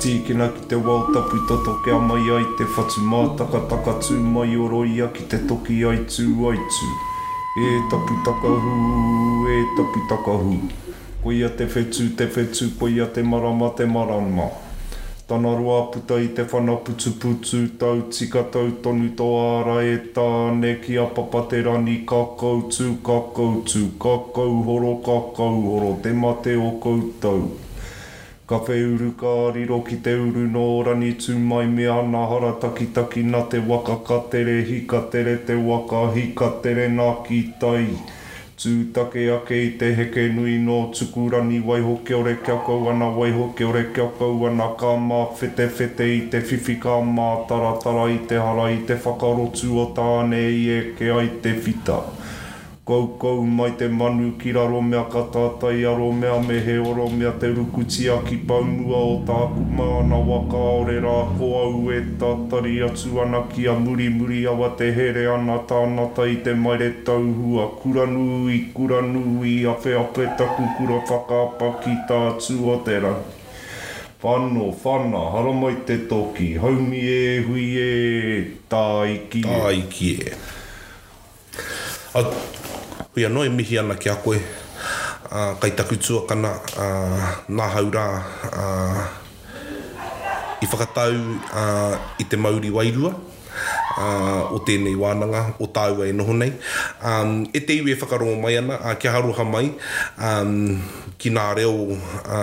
Tīkina ki te wao tapu toto kia mai ai te whatu mātakataka tū mai o Roia ki te toki ai tū ai tū. E tapu takahū, e tapu takahū. Koia te whetū, te whetū, koia te marama, te marama. Tana roa puta i te whana putuputu tau tika tau tonu to ara e Tane ki a Papaterani ka koutu ka koutu ka kauhoro ka kauhoro te mate o koutou Ka wheuru ka riro ki te uru no Ranitūmai me ana hara takitaki na te waka ka tere hika tere te waka hika tere na ki tai Tūtake ake i te heke nui nō Tukurani Waiho Kiore Kia kau ana Waiho Kiore Kia kau ana Ka māwhetewhete i te whiwhi Ka mātaratara i te hara I te whakarotu o Tāne I eke ai te whita Koukou mai te manu ki raro Mea ka tātai aro Mea me he oro Mea te ruku tiaki Paumua o tāku mānawa Kāore rā ko au e Tatari atu ana ki a Murimuriawa te here ana tānata i te maire tauhua, Kuranui, kuranui, awheawhe taku kura whakaapa ki tā Tuotera. Whano, whana, haramai te toki, haumi ē, hui ē, tāiki ē. Tāiki ē. Aui anō e mihi ana ki a koe, ā, kai taku tuakana, ā, nāhau rā, ā, i whakatau, ā, i te mauri wairua, ā, o tēnei wānanga, o tāua e noho nei, ā, e te iwi e whakarongo mai ana, ā, kia aroha mai, ā, ki ngā reo, ā,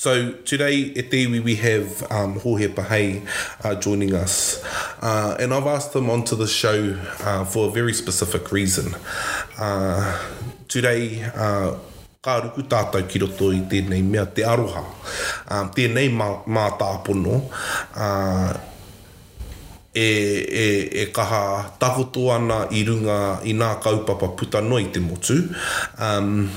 So today at the iwi we have um, Jorge Pahey uh, joining us, uh, and I've asked him onto the show uh, for a very specific reason. Uh, today, uh, ka ruku tātou ki roto i tēnei mea, te aroha, uh, tēnei mā, mātāpono, uh, e kaha takoto ana i runga i nā kaupapa puta noa i te motu, um,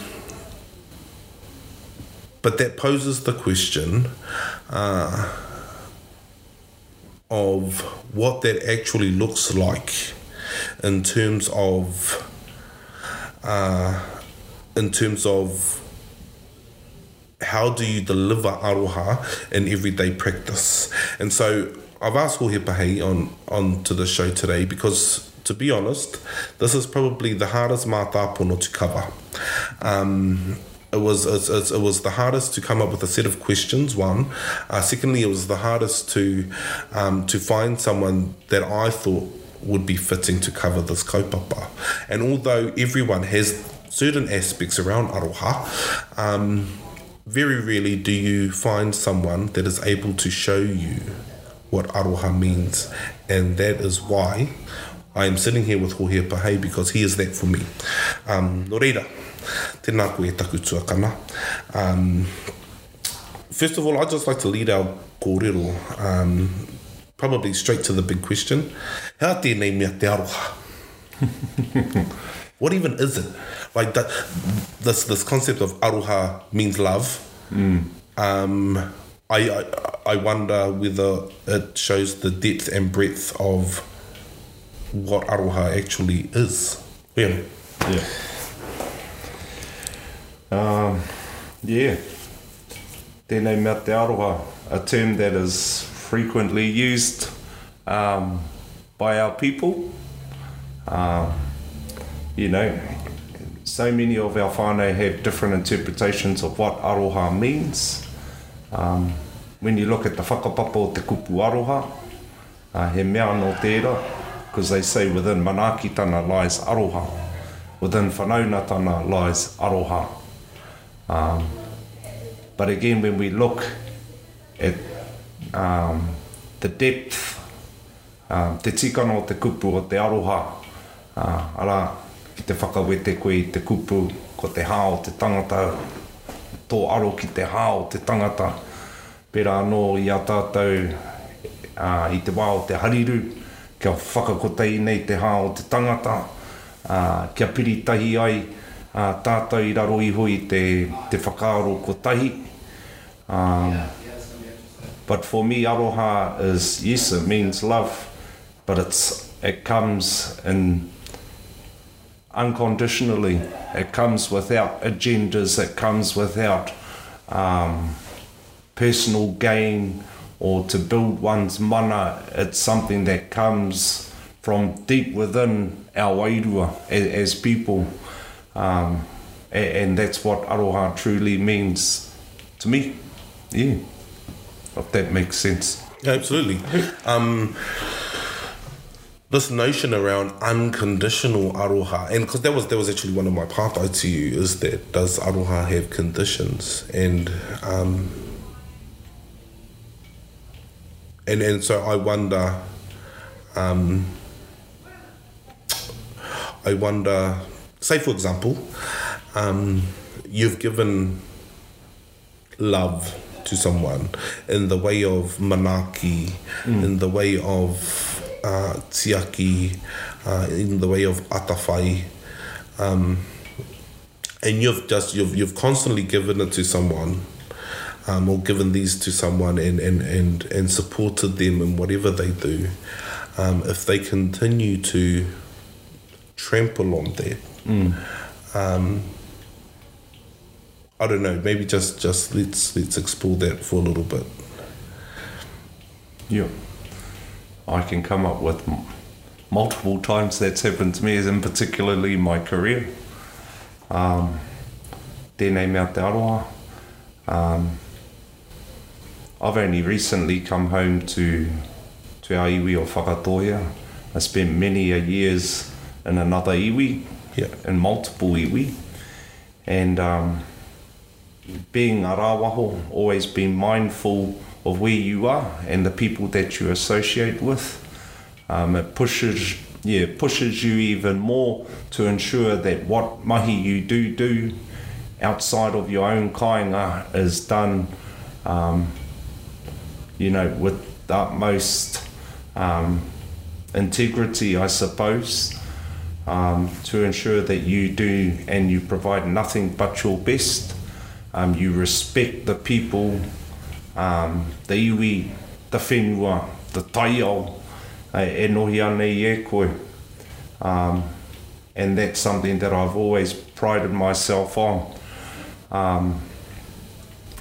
but that poses the question, uh, of what that actually looks like in terms of, uh, in terms of how do you deliver aroha in everyday practice? And so I've asked Jorge Pahe on, on to the show today because, to be honest, this is probably the hardest mātāpono to cover. Um, it was it, was the hardest to come up with a set of questions. One, uh, secondly, it was the hardest to um, to find someone that I thought would be fitting to cover this kaupapa. And although everyone has certain aspects around aroha, um, very rarely do you find someone that is able to show you what aroha means, and that is why. I am sitting here with Jorge Pahei because he is that for me. Um, Noreda. tēnā koe e taku tuakana. Um, first of all, I'd just like to lead our kōrero, um, probably straight to the big question. Hea tēnei mea te aroha. What even is it? Like that, this this concept of aroha means love. Mm. Um, I, I I wonder whether it shows the depth and breadth of what aroha actually is. Heoi. Yeah. Um, yeah. Tēnei mea te aroha, a term that is frequently used um, by our people. Um, you know, so many of our whānau have different interpretations of what aroha means. Um, when you look at the whakapapa o te kupu aroha, Ā, he mea anō tērā, because they say within Manaakitana lies aroha, within Whanaunatana lies aroha. Um, but again, when we look at um, the depth, um, te tikanga o te kupu o te aroha, uh, arā, ki te whakawete koe i te kupu, ko te hā o te tangata, tō aro ki te hā o te tangata, Pērā anō i a tātou i te wā o te hariru, kia whakakotahi nei te hā o te tangata, kia piri tahi ai tātou i raro iho i te whakaaro kotahi. But for me aroha is yes it means love but it comes in unconditionally. It comes without agendas, it comes without um, personal gain or to build one's mana. It's something that comes from deep within our wairua as, as people. Um, and, and, that's what aroha truly means to me. Yeah, if that makes sense. Yeah, absolutely. Um, this notion around unconditional aroha, and because that was that was actually one of my pathway to you is that does aroha have conditions and. Um, and and so I wonder, um, I wonder say for example, um, you've given love to someone in the way of manaki, mm. in the way of uh, tiaki, uh, in the way of atafai. Um, and you've just you've you've constantly given it to someone um, or given these to someone and, and, and, and supported them in whatever they do, um, if they continue to trample on that. Mm. Um, I don't know. Maybe just just let's let's explore that for a little bit. Yeah, I can come up with. Multiple times that's happened to me, as in particularly my career. Um, Te tēnei mea te aroa. Um, I've only recently come home to, to our iwi o whakatoia. I spent many a years in another iwi, yeah. in multiple iwi. And um, being a rawaho, always being mindful of where you are and the people that you associate with. Um, it pushes yeah pushes you even more to ensure that what mahi you do do outside of your own kainga is done um, you know with the utmost um, integrity I suppose, um, to ensure that you do and you provide nothing but your best, um, you respect the people, um, the iwi, the whenua, the taiao, e nohi ana i e koe. Um, And that's something that I've always prided myself on um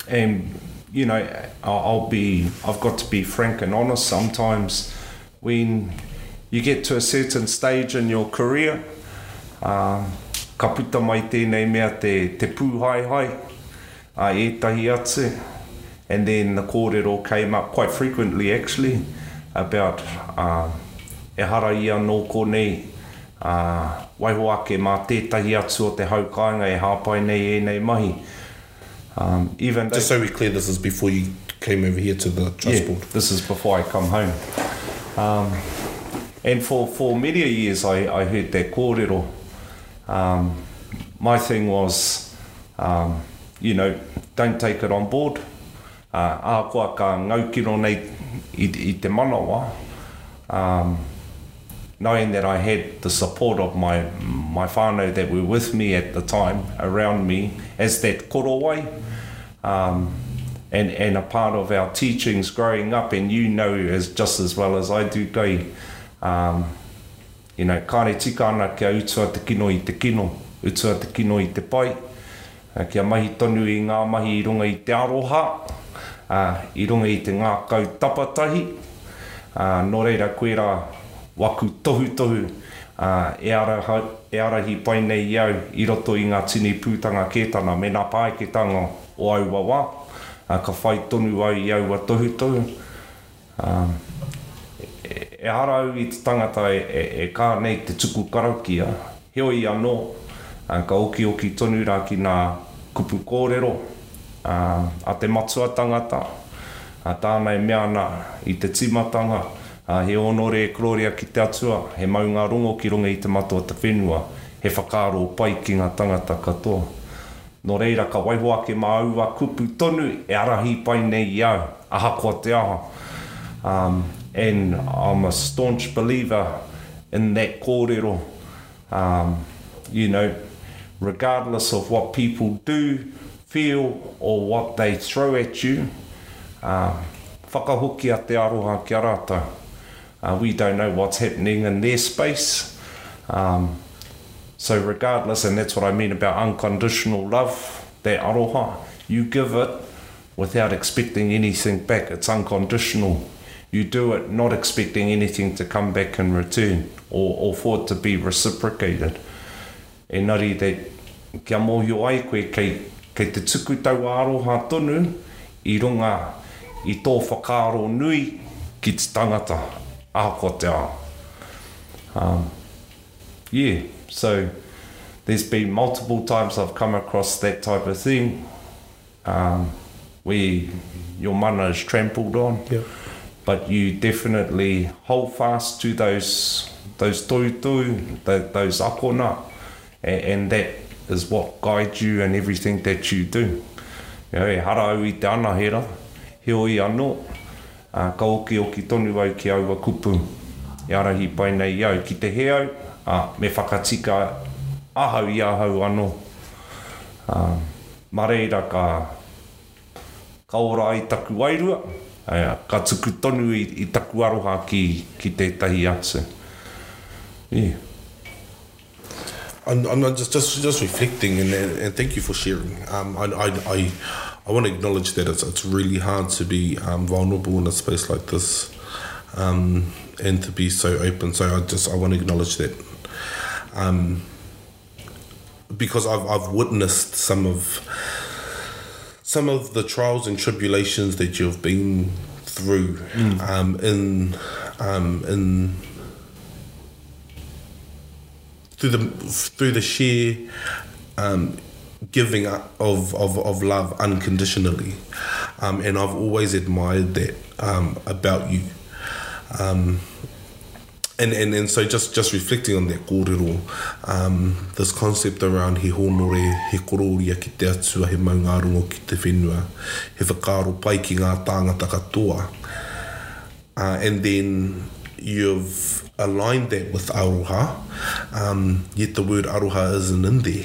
and you know I'll be I've got to be frank and honest sometimes when you get to a certain stage in your career um ka puta mai tēnei mea te te pūhaehae a ētahi atu, and then the kōrero came up quite frequently actually about ehara ia nō konei, waiho ake mā tētahi atu o te hau kāinga e hāpai nei ēnei mahi, even though. Just so we clear this is before you came over here to the trust board? Yeah, this is before I come home. And for for many a years I I heard that kōrero, my thing was, um, you know, don't take it on board. Uh, ākoa ka ngau kiro nei i, i te manawa. Um, knowing that I had the support of my my whānau that were with me at the time, around me, as that korowai, um, and, and a part of our teachings growing up, and you know as just as well as I do, Kei, um, Inai kare tika ana kia utua te kino i te kino, utua te kino i te pai, kia mahi tonu i ngā mahi i runga i te aroha, ā, i runga i te ngākau tapatahi, ā, nō reira koirā waku tohutohu, ā, e ara, e arahi pai nei i au i roto i ngā tini pūtanga kētana mēnā pāeketanga o aua wā, ā, ka whai tonu au i aua tohutohu. Ehara au i te tangata e kā nei te tuku karakia, heoi anō, ka okioki tonu rā ki nā kupu kōrero a te matua tangata, a tāna e mea ana i te tīmatanga, He ōnore e Gloria ki te Atua, he maunga rongo ki runga i te matua o te whenua, he whakaaro pai ki ngā tangata katoa. Nō reira, ka waiho ake mā aua kupu tonu e ārahi pai nei i au, ahakoa te aha. Um, and I'm a staunch believer in that kōrero, um, you know, regardless of what people do, feel or what they throw at you, um, whakahokia te aroha ki a rātou. Uh, we don't know what's happening in their space. Um, so regardless, and that's what I mean about unconditional love, that aroha, you give it without expecting anything back. It's unconditional. you do it not expecting anything to come back in return or, or for it to be reciprocated. Engari, kei, kia mōhio ai koe, kei, kei te tuku taua aroha tonu i runga i tō whakaaro nui ki te tangata, ahakoa te ao. Um, yeah, so, there's been multiple times I've come across that type of thing. Um, we, your mana is trampled on, but you definitely hold fast to those, those toitū, those, those akona, and, and that is what guides you in everything that you do. You know, ehara au i te anahera, heoi anō, uh, ka okioki tonu au ki aua kupu e arahi pai nei i au, ki te hē au, uh, me whakatika ahau i ahau anō. Um. Mā reira ka, ka ora ai taku wairua, ā, ka tuku tonu i, i taku aroha ki, ki tētahi atu. Ī. I'm I'm just just just reflecting and and thank you for sharing. Um, I I I, I want to acknowledge that it's it's really hard to be um, vulnerable in a space like this, um, and to be so open. So I just I want to acknowledge that. Um, because I've, I've witnessed some of some of the trials and tribulations that you've been through mm. um, in um, in through the through the sheer um, giving up of, of, of love unconditionally um, and I've always admired that um, about you um, And and and so just just reflecting on that kōrero, um, this concept around he hōnore, he korōria ki te Atua, he maungārongo ki te whenua, he whakaaro pai ki ngā tāngata katoa. Uh, and then you've aligned that with aroha, um, yet the word aroha isn't in there.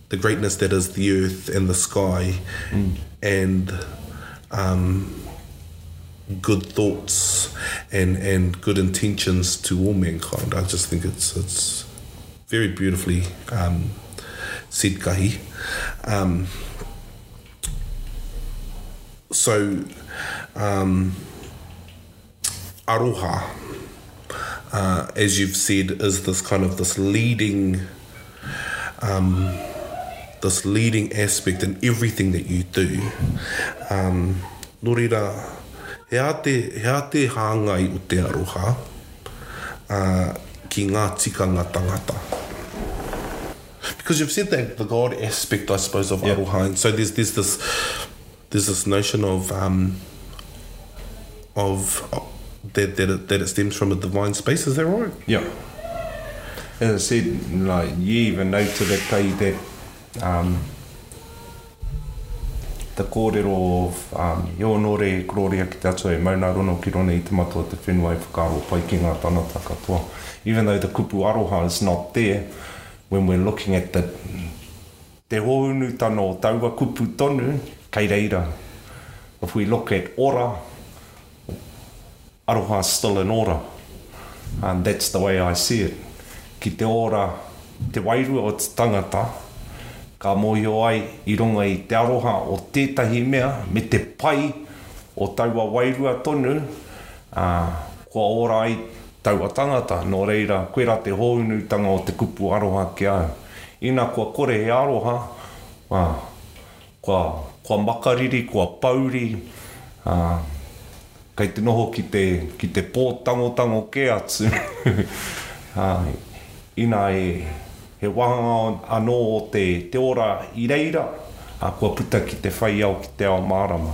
the greatness that is the earth and the sky mm. and um, good thoughts and, and good intentions to all mankind. I just think it's, it's very beautifully. Um, sit kahi. Um, so, um, aroha as you've said is this kind of this leading um this leading aspect in everything that you do um no reira he aha te he aha te hangai o te aroha uh ki nga tikanga tangata because you've said that the God aspect I suppose of aroha and so there's there's this there's this notion of um, of uh, that, that it, that it stems from a divine space. Is that right? Yeah. As I said, like you even noted it, Pai, that um, the kōrero of um, e onore e kororia ki te atu e mauna rono ki rona i te matua te whenua e whakaaro pai ki ngā tanata katoa. Even though the kupu aroha is not there, when we're looking at the Te hohunutana o taua kupu tonu kei reira. If we look at ora, aroha is still in ora. Um, that's the way I see it. Ki te ora te wairua o te tangata, ka mōhio ai i runga i te aroha o tētahi mea me te pai o taua wairua tonu, uh, kua ora ai Taua tangata, nō reira, koirā te hōunutanga o te kupu aroha ki a au. Ina kua kore he aroha, ā, kua, kua makariri, kua pouri, ā, kei te noho ki te, ki te pō tangotango kē atu, ā, ina he, he wāhanga anō o te, te ora i reira, ā, kua puta ki te whei ao, ki te ao mārama.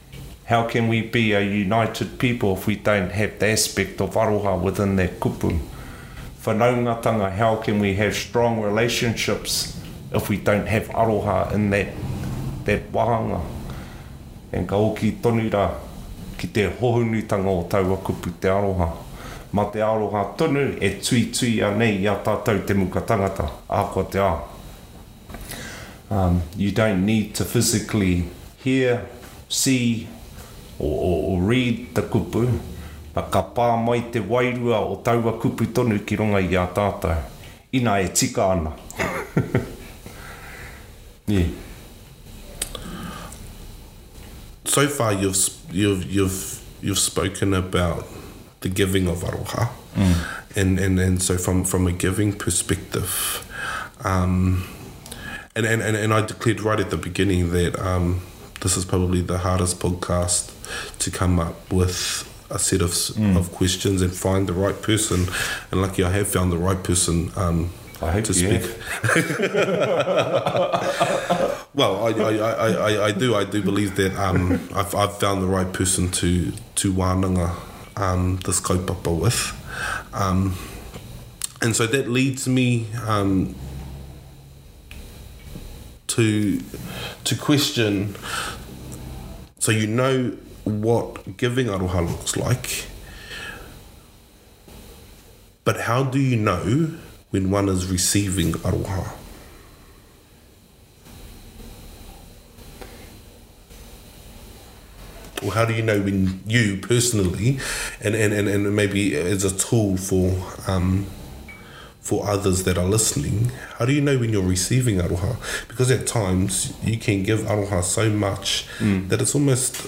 How can we be a united people if we don't have the aspect of aroha within that kupu? Whanaungatanga How can we have strong relationships if we don't have aroha in that that wāhanga? And ka hoki tonu rā ki te hohunutanga o taua kupu te aroha. Mā te aroha tonu e tuituia nei i a tātou te muka tangata, ahakoa te ao. Um, you don't need to physically hear, see or, or, or read the kupu, but ka pā mai te wairua o taua kupu tonu ki runga i a tātou, ina e tika ana. yeah. So far you've, you've, you've, you've spoken about the giving of aroha, mm. and, and and so from from a giving perspective, um, and, and and and I declared right at the beginning that um, this is probably the hardest podcast to come up with a set of mm. of questions and find the right person, and lucky I have found the right person. Um, I hope to speak. well, I, I, I, I, do I do believe that um, I've, I've found the right person to to wānanga um, this kaupapa with, um, and so that leads me um, to to question. So you know what giving aroha looks like, but how do you know? when one is receiving arwah. well, how do you know when you personally, and, and, and, and maybe as a tool for um, for others that are listening, how do you know when you're receiving aroha? Because at times you can give aroha so much mm. that it's almost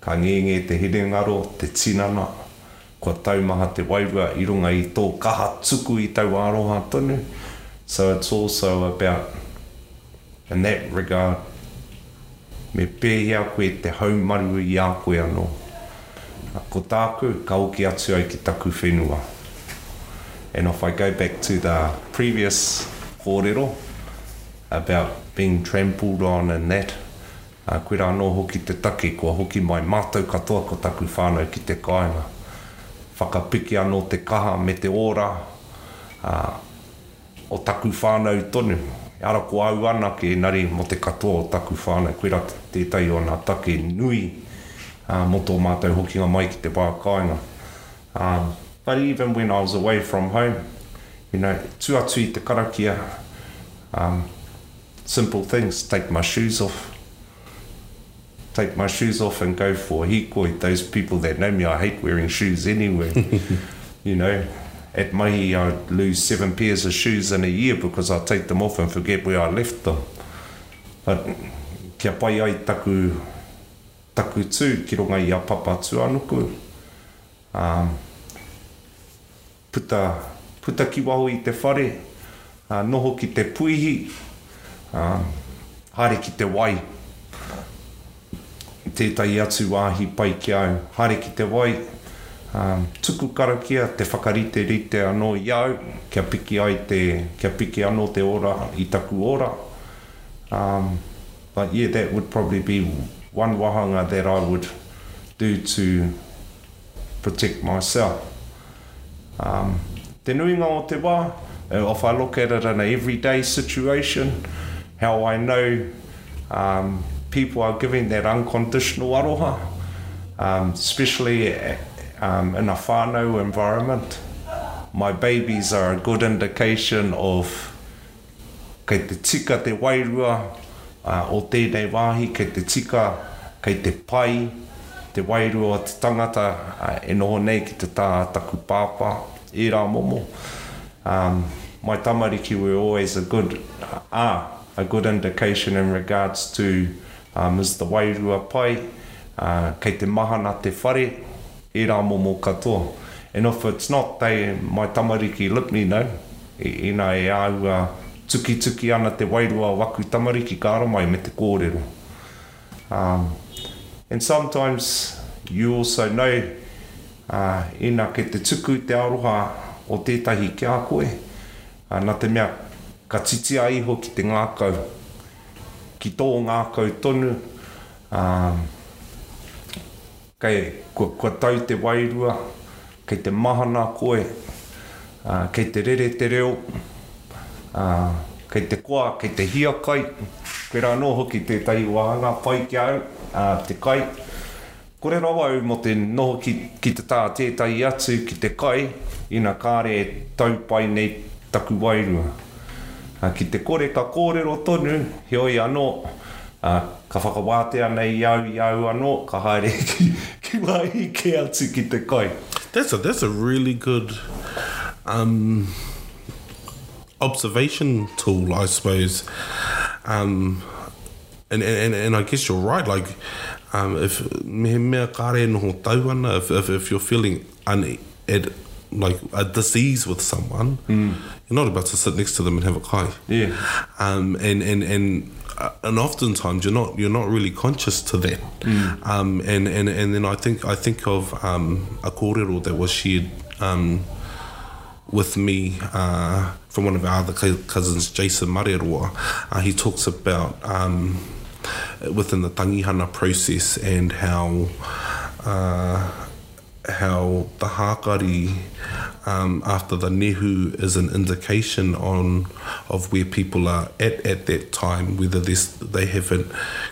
Ka ngenge te hinengaro, te tinana, kua taumaha te wairua i runga i tō kaha tuku i taua aroha tonu, so it's also about in that regard me pēhea koe te haumaru i a koe anō. Ko tāku, ka hoki atu ai ki taku whenua. And if I go back to the previous kōrero about being trampled on and that, Ā, koirā anō hoki te take kua hoki mai mātou katoa ko taku whānau ki te kāinga. Whakapiki anō te kaha me te ora, ā, o taku whānau tonu. E ara ko au anake engari mō te katoa o taku whānau. Koirā tētahi o ngā take nui, ā, mō tō mātou hokinga mai ki te wā kāinga. Ā, but even when I was away from home, you know, tū atu i te karakia, ā, Simple things, take my shoes off, take my shoes off and go for hikoi, those people that know me, I hate wearing shoes anyway, you know, at Maihi I lose seven pairs of shoes in a year because I take them off and forget where I left them, but kia pai ai taku, taku tū ki runga i a Papatūānuku, um. Puta, puta ki waho i te whare, ā, noho ki te puihi, ā, haere ki te wai. Tētahi atu wāhi pai ki a au, haere ki te wai, ā, tuku karakia te whakariterite anō i a au kia piki ai te, kia piki anō te ora i taku ora. Ā, but yeah, that would probably be one wāhanga that I would do to, protect myself. Um, te nuinga o te wā, if e, I look at it in an everyday situation, how I know um, people are giving that unconditional aroha, um, especially um, in a whānau environment. My babies are a good indication of Kei te tika te wairua o tēnei wāhi, kei te tika, kei te pai te wairua o te tangata e noho nei ki te tā a taku pāpā, ērā momo, my tamariki were always a good, are a good indication in regards to Mister Wairua Pai, kei te mahana te whare, Ērā momo katoa. And if it's not they, my tamariki let me know. Inā e āhua tukituki ana te wairua o aku tamariki ka ara mai me te kōrero. And sometimes you also know ina ke te tuku te aroha o tētahi ki a koe, na te mea ka titia iho ki te ngākau, ki tō ngākau tonu. Kei, kua, kua tau te wairua, kei te mahana koe, ā, kei te rere te reo, ā, kei te koa, kei te hiakai, koirā anō hoki tētahi wāhanga pai ki a au, ā, te kai. Kore rawa au mō te noho ki, ki te tā tētahi atu ki te kai ina kāre e tau pai nei taku wairua. Ki te kore ka kōrero tonu, heoi anō, ka whakawātea nei i au, i a au anō, ka haere ki wāhi kē atu ki te kai. That's a that's a really good um observation tool I suppose um and and and I guess you're right like um if mehemea kāre e noho tau ana if if if you're feeling uneasy, like a disease with someone, mm. you're not about to sit next to them and have a kai. Yeah. Um, and and and uh, and oftentimes you're not you're not really conscious to that. Mm. Um, and, and and then I think I think of um, a corridor that was shared um, with me uh, from one of our other cousins, Jason Mareroa. Uh, he talks about um, within the tangihana process and how. Uh, how the hakari um, after the nehu is an indication on of where people are at at that time whether this they haven't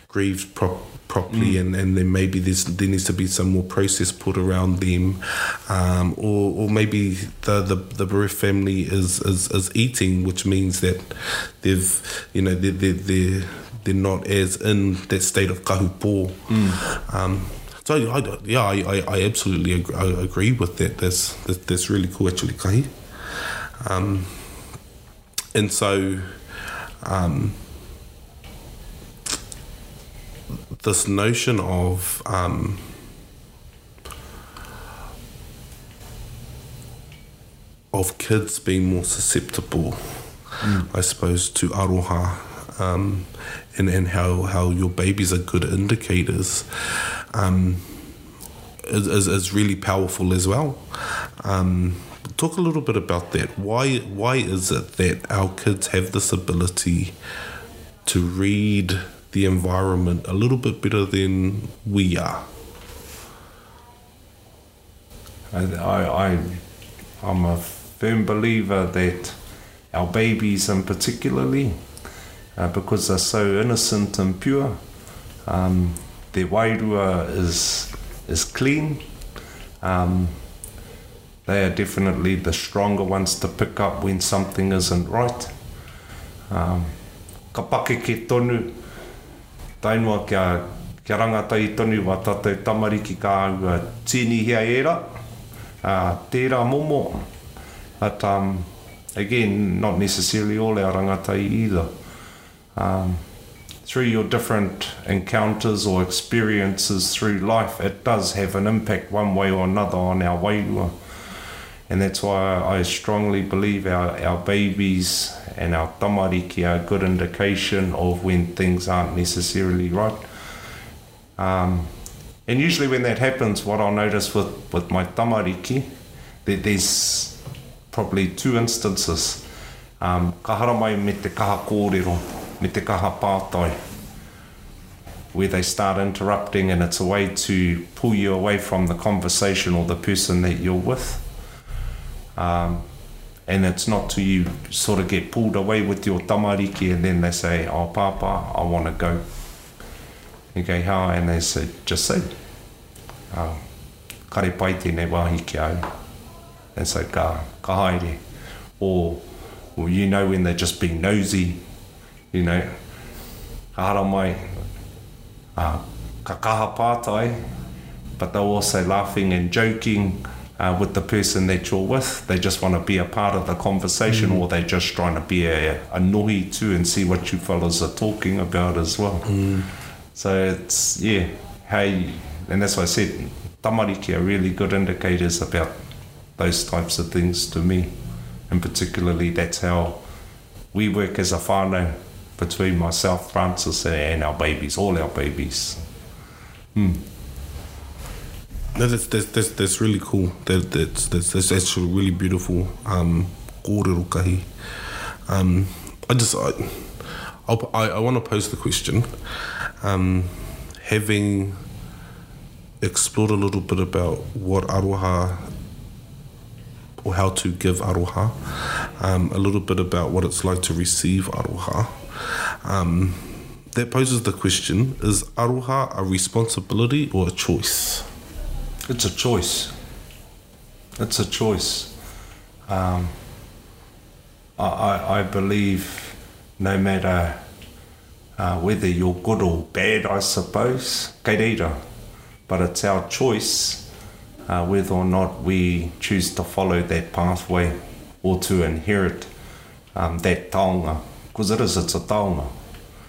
grieved pro- properly mm. and, and then maybe there's, there needs to be some more process put around them um, or, or maybe the, the, the bereft family is, is, is eating which means that they've you know they're, they're, they're, they're not as in that state of kahupō. mm. um, So I, I yeah, I, I, absolutely agree, I agree with that. That's that's really cool actually, kahi. Um, and so, um, this notion of um, of kids being more susceptible, mm. I suppose, to aroha, um, and and how how your babies are good indicators um, is, is, is, really powerful as well. Um, talk a little bit about that. Why why is it that our kids have this ability to read the environment a little bit better than we are? I, I I'm a firm believer that our babies, in particularly, uh, because they're so innocent and pure, um, their wairua is is clean. Um, they are definitely the stronger ones to pick up when something isn't right. Um, ka pake ke tonu, tae noa kia, kia rangatahi tonu wā tātou tamariki ka āhua tīnihia ērā, ā, tērā momo, but um, again, not necessarily all our rangatahi either. Um, through your different encounters or experiences through life, it does have an impact one way or another on our wairua. And that's why I strongly believe our, our babies and our tamariki are a good indication of when things aren't necessarily right. Um, and usually when that happens, what I'll notice with, with my tamariki, that there's probably two instances. Um, kahara mai me te kaha kōrero me te kaha pātai where they start interrupting and it's a way to pull you away from the conversation or the person that you're with um, and it's not to you sort of get pulled away with your tamariki and then they say oh papa I want to go you go how and they say just say um, kare pai tēnei wāhi ki au and so ka, ka haere or well, you know when they're just being nosy you know, kahara mai, uh, kakaha pātai, but they're also laughing and joking uh, with the person that you're with. They just want to be a part of the conversation mm. or they're just trying to be a, a nohi too and see what you fellas are talking about as well. Mm. So it's, yeah, hey, and that's why I said tamariki are really good indicators about those types of things to me. And particularly that's how we work as a whānau between myself, Francis, and our babies, all our babies. Hmm. No, that's, that's, that's, that's really cool. That, that's, that's, that's actually really beautiful. Um, Um, I just, I, I'll, i I, want to pose the question. Um, having explored a little bit about what aroha or how to give aroha, um, a little bit about what it's like to receive aroha, um, that poses the question is aroha a responsibility or a choice? It's a choice. It's a choice. Um, I, I, believe no matter uh, whether you're good or bad, I suppose, kareira, but it's our choice uh, whether or not we choose to follow that pathway or to inherit um, that taonga because it is. It's a taonga.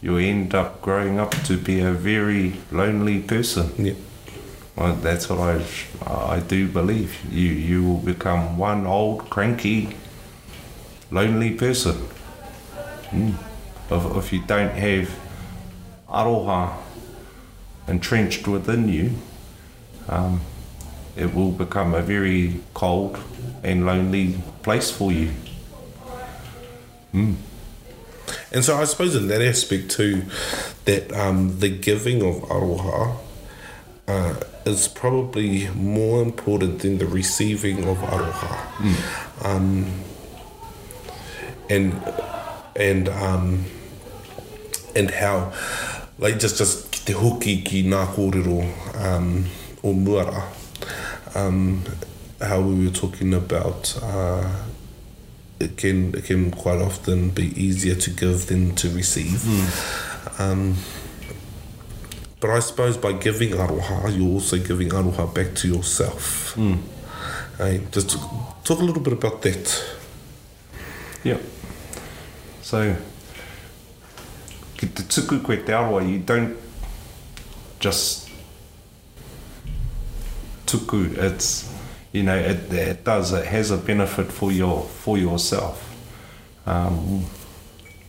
you end up growing up to be a very lonely person. Yeah. Well, that's what I, I do believe. You you will become one old cranky, lonely person. Mm. If, if you don't have aroha entrenched within you, um, it will become a very cold and lonely place for you. Mm. And so I suppose in that aspect too, that um, the giving of aroha uh, is probably more important than the receiving of aroha. Mm. Um, and and um, and how like just just ki te hoki ki ngā kōrero um, o muara um, how we were talking about uh, it can it can quite often be easier to give than to receive. Mm. Um, but I suppose by giving aroha, you're also giving aroha back to yourself. Mm. Um, just talk, talk a little bit about that. Yeah. So, the tuku koe te aroha, you don't just tuku, it's you know it, it does it has a benefit for your for yourself um,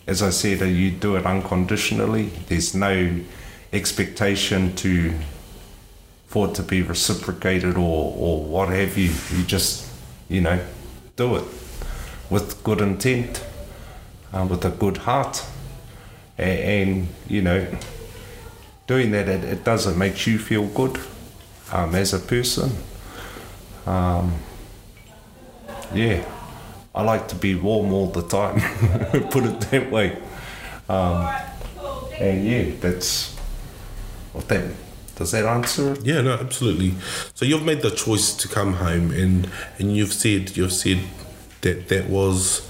as I said uh, you do it unconditionally there's no expectation to for it to be reciprocated or or what have you you just you know do it with good intent uh, with a good heart and, and you know doing that it, it does it makes you feel good um, as a person um, yeah, I like to be warm all the time, put it that way. Um, and yeah, that's what that does that answer it? Yeah, no, absolutely. So you've made the choice to come home, and and you've said you've said that that was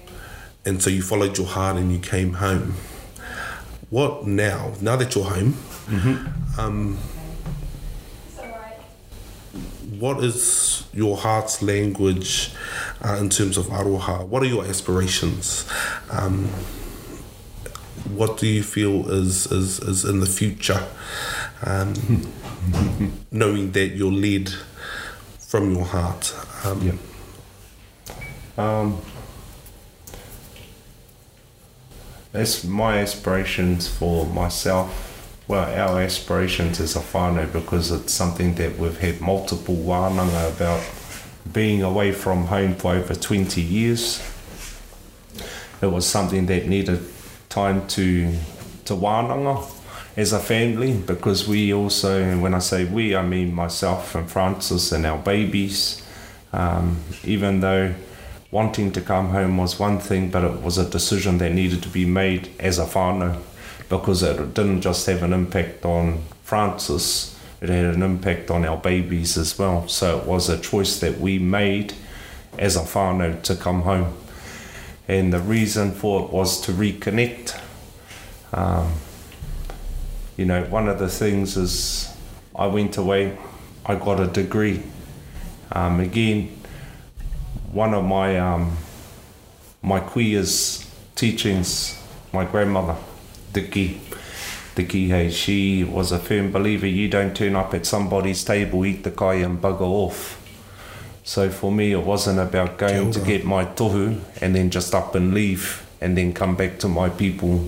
and so you followed your heart and you came home. What now? Now that you're home, mm-hmm. Um, what is your heart's language uh, in terms of aroha? What are your aspirations? Um, what do you feel is is, is in the future? Um, knowing that you're led from your heart. Um, yeah. Um, that's my aspirations for myself. Well, our aspirations as a whānau because it's something that we've had multiple wānanga about being away from home for over 20 years. It was something that needed time to to Wananga as a family because we also, when I say we, I mean myself and Francis and our babies. Um, even though wanting to come home was one thing, but it was a decision that needed to be made as a whānau because it didn't just have an impact on Francis, it had an impact on our babies as well. So it was a choice that we made as a whānau to come home and the reason for it was to reconnect. Um, you know, one of the things is I went away, I got a degree. Um, again, one of my um, my queer's teachings, my grandmother, Dicky, Dicky Hey, she was a firm believer you don't turn up at somebody's table, eat the guy and bugger off. So for me, it wasn't about going to get my tohu and then just up and leave and then come back to my people.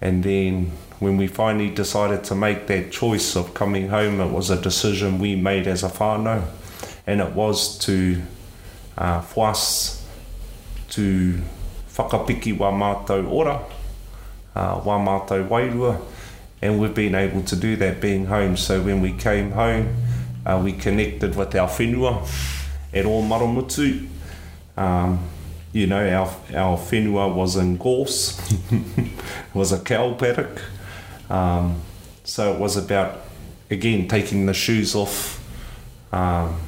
And then when we finally decided to make that choice of coming home, it was a decision we made as a whānau, and it was to uh, for us to whakapiki wā mātou ora, uh, wā mātou wairua, and we've been able to do that being home. So when we came home, uh, we connected with our whenua at all Maramutu. Um, you know, our, our whenua was in gorse, was a cow paddock, Um, so it was about, again, taking the shoes off um,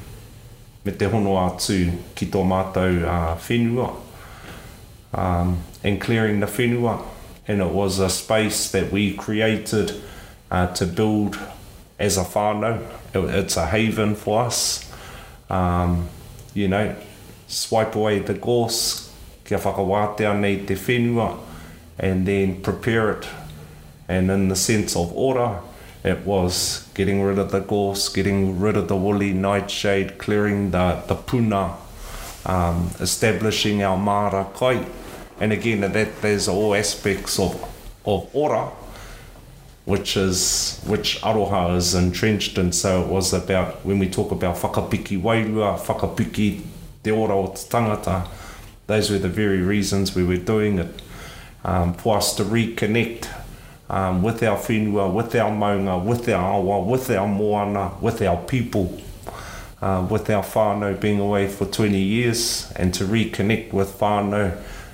me te hono atu ki tō mātou uh, whenua um, and clearing the whenua. And it was a space that we created uh, to build as a whānau. It, it's a haven for us. Um, you know, swipe away the gorse, kia whakawātea nei te whenua, and then prepare it And in the sense of order, it was getting rid of the gorse, getting rid of the woolly nightshade, clearing the, the puna, um, establishing our Māra kai. And again, that there's all aspects of, of ora, which is, which aroha is entrenched in, so it was about, when we talk about whakapiki wairua, whakapiki te ora o te tangata, those were the very reasons we were doing it, um, for us to reconnect um, with our whenua, with our maunga, with our awa, with our moana, with our people, um, with our whānau being away for 20 years, and to reconnect with whānau,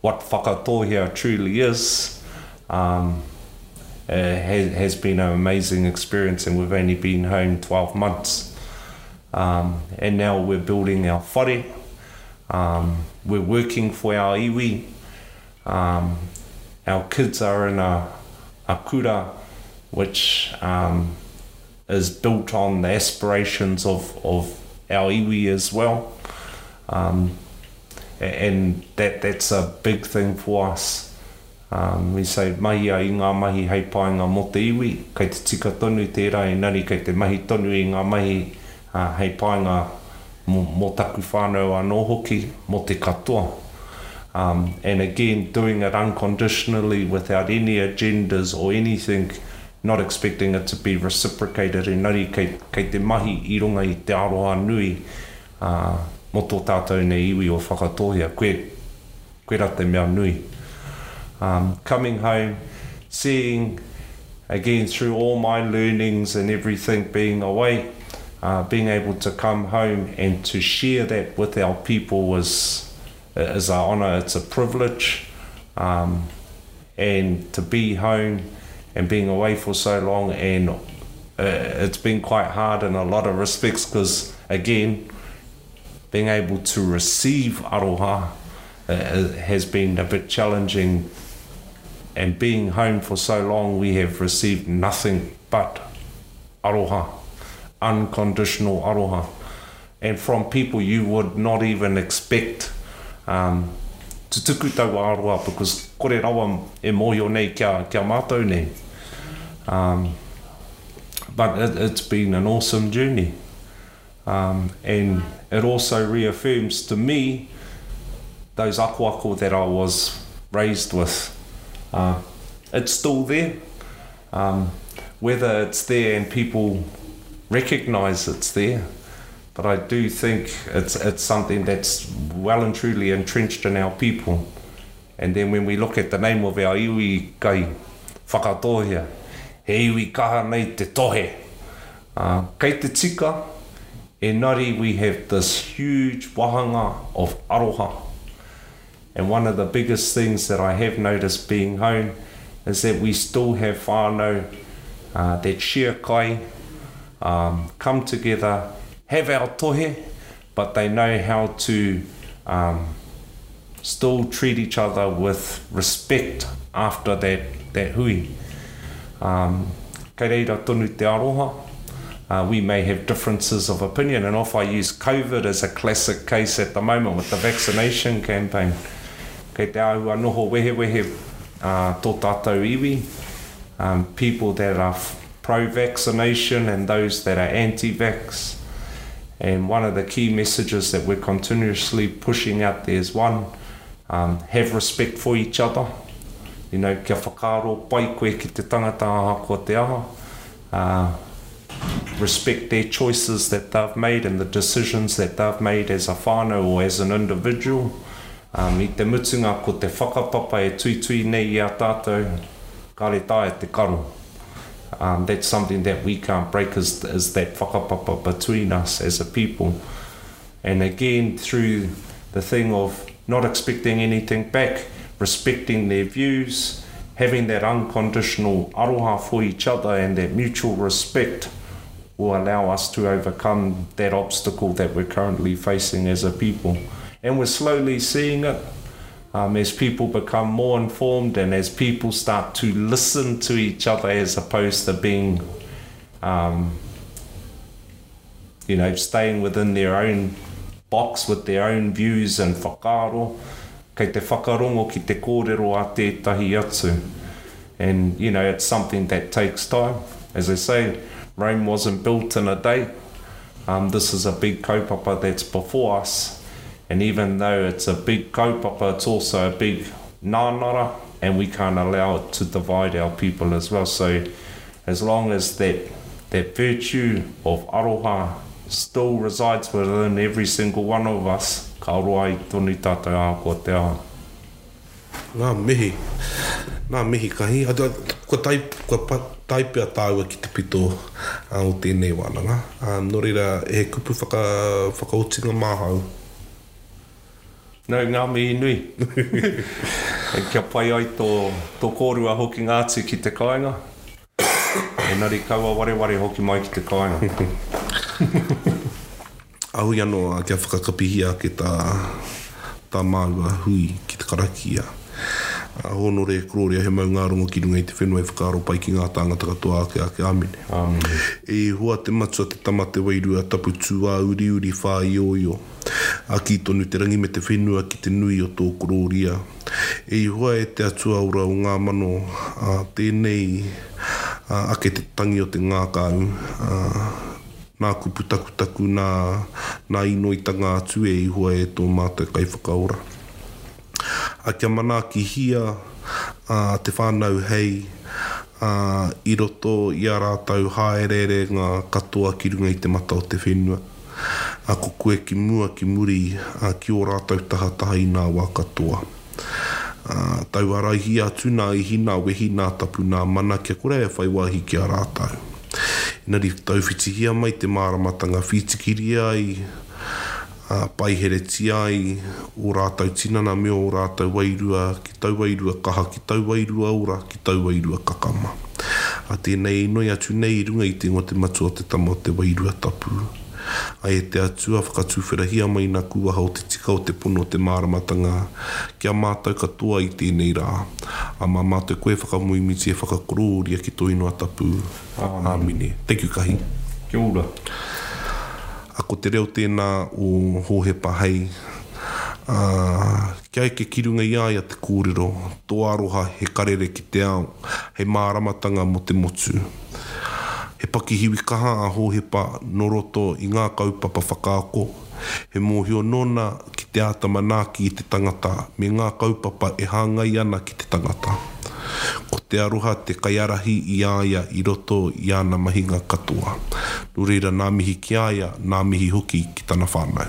what whakatohia truly is um, uh, eh, has, has been an amazing experience and we've only been home 12 months um, and now we're building our whare um, we're working for our iwi um, our kids are in a, a kura which um, is built on the aspirations of of our iwi as well um and that that's a big thing for us um we say mahia i ngā mahi hei painga mō te iwi kei te tika tonu tērā engari kei te mahi tonu i ngā mahi uh hei painga mō mō taku whānau anō hoki mō te katoa um and again doing it unconditionally without any agendas or anything not expecting it to be reciprocated, engari kei, kei te mahi i runga i te aroha nui ā, mō tō tātou nei iwi o Whakatōhea, koe, koe ra te mea nui. Ā, coming home, seeing, again through all my learnings and everything being away, ā, being able to come home and to share that with our people was, it is a honour, it's a privilege, ā, and to be home and being away for so long and uh, it's been quite hard in a lot of respects because again, being able to receive aroha uh, uh, has been a bit challenging. And being home for so long, we have received nothing but aroha, unconditional aroha, and from people you would not even expect. Um, te tuku taua aroha because kore rawa e mōhio nei kia, kia mātou nei. Um, but it, it's been an awesome journey. Um, and it also reaffirms to me those akwako that I was raised with. Uh, it's still there. Um, whether it's there and people recognize it's there, but I do think it's it's something that's well and truly entrenched in our people. And then when we look at the name of our iwi kai whakatohia, he iwi kaha nei te tohe. Uh, kei te tika, In Nari, we have this huge wahanga of aroha. And one of the biggest things that I have noticed being home is that we still have whānau uh, that shia kai, um, come together, have our tohe, but they know how to um, still treat each other with respect after that, that hui. Um, kei reira tonu te aroha, Uh, we may have differences of opinion, and off I use COVID as a classic case at the moment with the vaccination campaign. Kei te au anoho wehe wehe uh, tō tātou iwi, um, people that are pro-vaccination and those that are anti-vax. And one of the key messages that we're continuously pushing out there is one, Have respect for each other, you know, kia whakaaro pai koe ki te tangata ahakoa te aha, respect their choices that they've made and the decisions that they've made as a whānau or as an individual, i te mutunga ko te whakapapa e tuitui nei i a tātou, kāre taea te karo. That's something that we can't break is that whakapapa between us as a people. And again, through the thing of not expecting anything back, respecting their views, having that unconditional aroha for each other and that mutual respect – will allow us to overcome that obstacle that we're currently facing as a people. And we're slowly seeing it um, as people become more informed and as people start to listen to each other as opposed to being, um, you know, staying within their own box with their own views and whakaaro. Kei te whakarongo ki te kōrero a tētahi atu. And, you know, it's something that takes time. As I say, Rome wasn't built in a day. Um, this is a big kaupapa that's before us. And even though it's a big kaupapa, it's also a big nānara, and we can't allow it to divide our people as well. So As long as that that virtue of aroha still resides within every single one of us, ka roa i tonu tatou ahakoa te aha. Nga mihi. Nga mihi kahi. Kua tae, kua tae pea tāua ki te pito o tēnei wānanga. Nō reira, he kupu whaka, whakaotinga māhau. No, ngā mihi nui. Kia pai ai tō, tō kōrua hokinga atu ki te kāinga. Engari kaua wareware hoki mai ki te kāinga. Ahui anō ā, kia whakakapihia ake tā, tā māua hui ki te karakia. Ā, hōnore e Korōria he maungārongo ki runga i te whenua i whakaaro pai ki ngā tāngata katoa ake ake. Āmine. Āmine. E Ihowa, te Matua, te Tama, te Wairua Tapu, tū ā-uriuri, whāioio. A kī tonu te rangi me te whenua ki te nui o tō korōria. E Ihowā e te Atua ora o ngā mano, ā, tēnei ā, ake te tangi o te ngākau, ā, nā kupu takutaku, nā, nā īnoitanga atu e Ihowā e tō mātou Kaiwhakaora. A kia manaakihia te whānau hei i roto i a rātou hāereerenga katoa ki runga i te mata o te whenua. A ko koe ki mua ki muri ki ō rātou tahataha i nā wā katoa. A tau araihia atu nā ihi, nā wehi, nā tapu, nā mana kia kore ai e whai wāhi ki a rātou. Engari tauwhitihia mai te māramatanga whītikiria ai ā, paiheretia ai ō rātou tinana me ō rātou wairua ki tau wairua kaha, ki tau wairua ora, ki tau wairua kakama. Ā, tēnei i noi atu nei i runga i te ingoa te Matua o te Tama o te Wairua Tapu. Ā, e te Atua, whakatūwherahia mai nā kūwaha o te tika o te pono o te māramatanga ki a mātou katoa i tēnei rā, ā, mā mātou koe e whakamoemiti e whakakorōria ki tō ingoa tapu. Āmine. Thank you, Kahi. Kia ora. Ako te reo tēnā o Hōhepa hei, ā, kia eke ki runga i a ia te kōrero, tō aroha he karere ki te ao, hei māramatanga mō te motu. He pakihiwi kaha a Hōhepa nō roto i ngā kaupapa whakaako, he mōhio nōna ki te āta manaaki i te tangata me ngā kaupapa e hāngai ana ki te tangata. Ko te aroha te kaiārahi i a ia i roto i āna mahinga katoa. Nō reira nā mihi ki a ia, nā mihi hoki ki tana whānau.